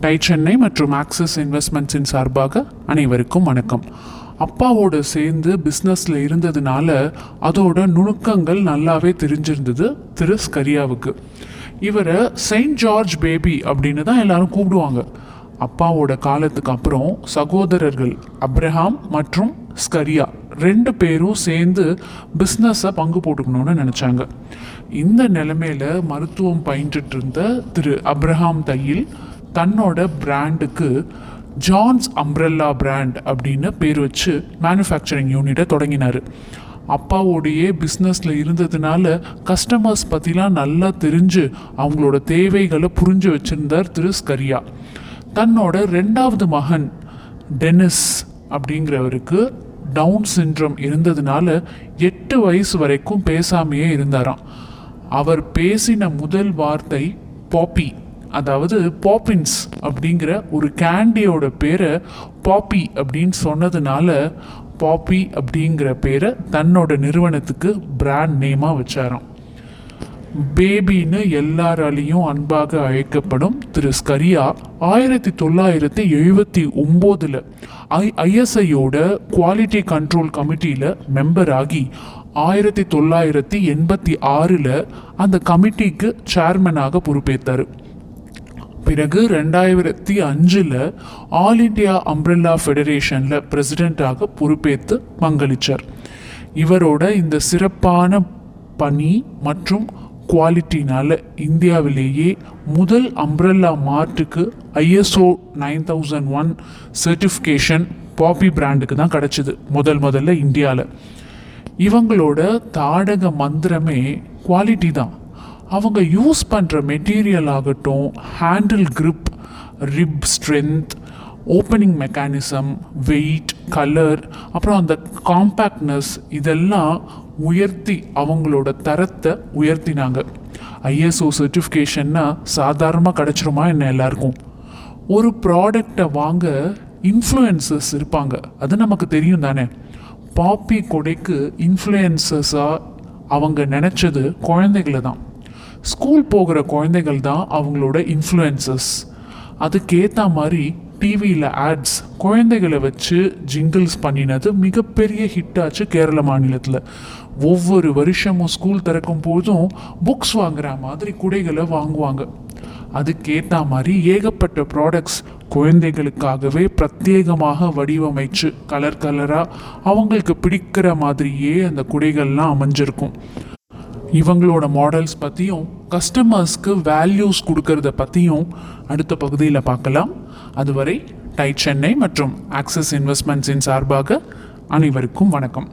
Tie Chennai மற்றும் axis இன்வெஸ்ட்மெண்ட்ஸின் சார்பாக அனைவருக்கும் வணக்கம். அப்பாவோட சேர்ந்து பிஸ்னஸில் இருந்ததுனால அதோட நுணுக்கங்கள் நல்லாவே தெரிஞ்சிருந்தது திரு ஸ்கரியாவுக்கு. இவரை செயின்ட் ஜார்ஜ் பேபி அப்படின்னு தான் எல்லாரும் கூப்பிடுவாங்க. அப்பாவோட காலத்துக்கு அப்புறம் சகோதரர்கள் அப்ரஹாம் மற்றும் ஸ்கரியா ரெண்டு பேரும் சேர்ந்து பிஸ்னஸை பங்கு போட்டுக்கணும்னு நினச்சாங்க. இந்த நிலைமையில மருத்துவம் பயின்றுட்டு இருந்த திரு அப்ரஹாம் தையில் தன்னோட பிராண்டுக்கு ஜான்ஸ் அம்ப்ரெல்லா பிராண்ட் அப்படின்னு பேர் வச்சு மேனுஃபேக்சரிங் யூனிட்டை தொடங்கினார். அப்பாவோடையே பிஸ்னஸில் இருந்ததுனால கஸ்டமர்ஸ் பற்றிலாம் நல்லா தெரிஞ்சு அவங்களோட தேவைகளை புரிஞ்சு வச்சிருந்தார் திரு ஸ்கரியா. தன்னோட ரெண்டாவது மகன் டெனிஸ் அப்படிங்கிறவருக்கு டவுன் சிண்ட்ரம் இருந்ததுனால எட்டு வயசு வரைக்கும் பேசாமையே இருந்தாராம். அவர் பேசின முதல் வார்த்தை பாப்பி. அதாவது பாப்பின்ஸ் அப்படிங்கிற ஒரு கேண்டியோட பேரை பாப்பி அப்படின்னு சொன்னதுனால பாப்பி அப்படிங்கிற பேரை தன்னோட நிறுவனத்துக்கு பிராண்ட் நேமாக வச்சாராம். பேபின்னு எல்லாராலையும் அன்பாக அழைக்கப்படும் திரு ஸ்கரியா ஆயிரத்தி தொள்ளாயிரத்தி எழுபத்தி ஒம்போதில் ஐ ஐஎஸ்ஐயோட குவாலிட்டி கண்ட்ரோல் கமிட்டியில் மெம்பர் ஆகி ஆயிரத்தி தொள்ளாயிரத்தி எண்பத்தி ஆறில் அந்த கமிட்டிக்கு சேர்மனாக பொறுப்பேற்றார் பிறகு ரெண்டாயிரத்தி அஞ்சில் ஆல் இண்டியா அம்ப்ரெல்லா ஃபெடரேஷனில் பிரசிடெண்ட்டாக பொறுப்பேற்று பங்களித்தார் இவரோட இந்த சிறப்பான பணி மற்றும் குவாலிட்டினால் இந்தியாவிலேயே முதல் umbrella மார்ட்டுக்கு ISO nine thousand one certification Poppy பிராண்டுக்கு தான் கிடச்சிது முதல் முதல்ல இந்தியாவில் இவங்களோட தாடக மந்திரமே குவாலிட்டி தான். அவங்க யூஸ் பண்ணுற மெட்டீரியல் ஆகட்டும் handle grip rib strength opening mechanism weight colour அப்புறம் அந்த காம்பேக்ட்னஸ் இதெல்லாம் உயர்த்தி அவங்களோட தரத்தை உயர்த்தினாங்க. ஐஎஸ்ஓ சர்டிஃபிகேஷன்னா சாதாரணமாக கிடச்சிருமா என்ன எல்லாருக்கும்? ஒரு ப்ராடக்டை வாங்க இன்ஃப்ளூயன்சஸ் இருப்பாங்க. அது நமக்கு தெரியும் தானே? பாப்பி கொடைக்கு இன்ஃப்ளூயன்சஸாக அவங்க நினச்சது குழந்தைகளை தான் ஸ்கூல் போகிற குழந்தைகள் தான் அவங்களோட இன்ஃப்ளூயன்சஸ் அதுக்கேற்ற மாதிரி டிவியில் ஆட்ஸ் குழந்தைகளை வச்சு ஜிங்கிள்ஸ் பண்ணினது மிகப்பெரிய ஹிட்டாச்சு கேரள மாநிலத்தில். ஒவ்வொரு வருஷமும் ஸ்கூல் திறக்கும் போதும் புக்ஸ் வாங்குற மாதிரி குடைகளை வாங்குவாங்க. அதுக்கேற்ற மாதிரி ஏகப்பட்ட ப்ராடக்ட்ஸ் குழந்தைகளுக்காகவே பிரத்யேகமாக வடிவமைச்சு கலர் கலராக அவங்களுக்கு பிடிக்கிற மாதிரியே அந்த குடைகள்லாம் அமைஞ்சிருக்கும். இவங்களோட மாடல்ஸ் பற்றியும் கஸ்டமர்ஸ்க்கு வேல்யூஸ் கொடுக்கறத பற்றியும் அடுத்த பகுதியில் பார்க்கலாம். அதுவரை டை சென்னை மற்றும் ஆக்சிஸ் இன்வெஸ்ட்மெண்ட்ஸின் சார்பாக அனைவருக்கும் வணக்கம்.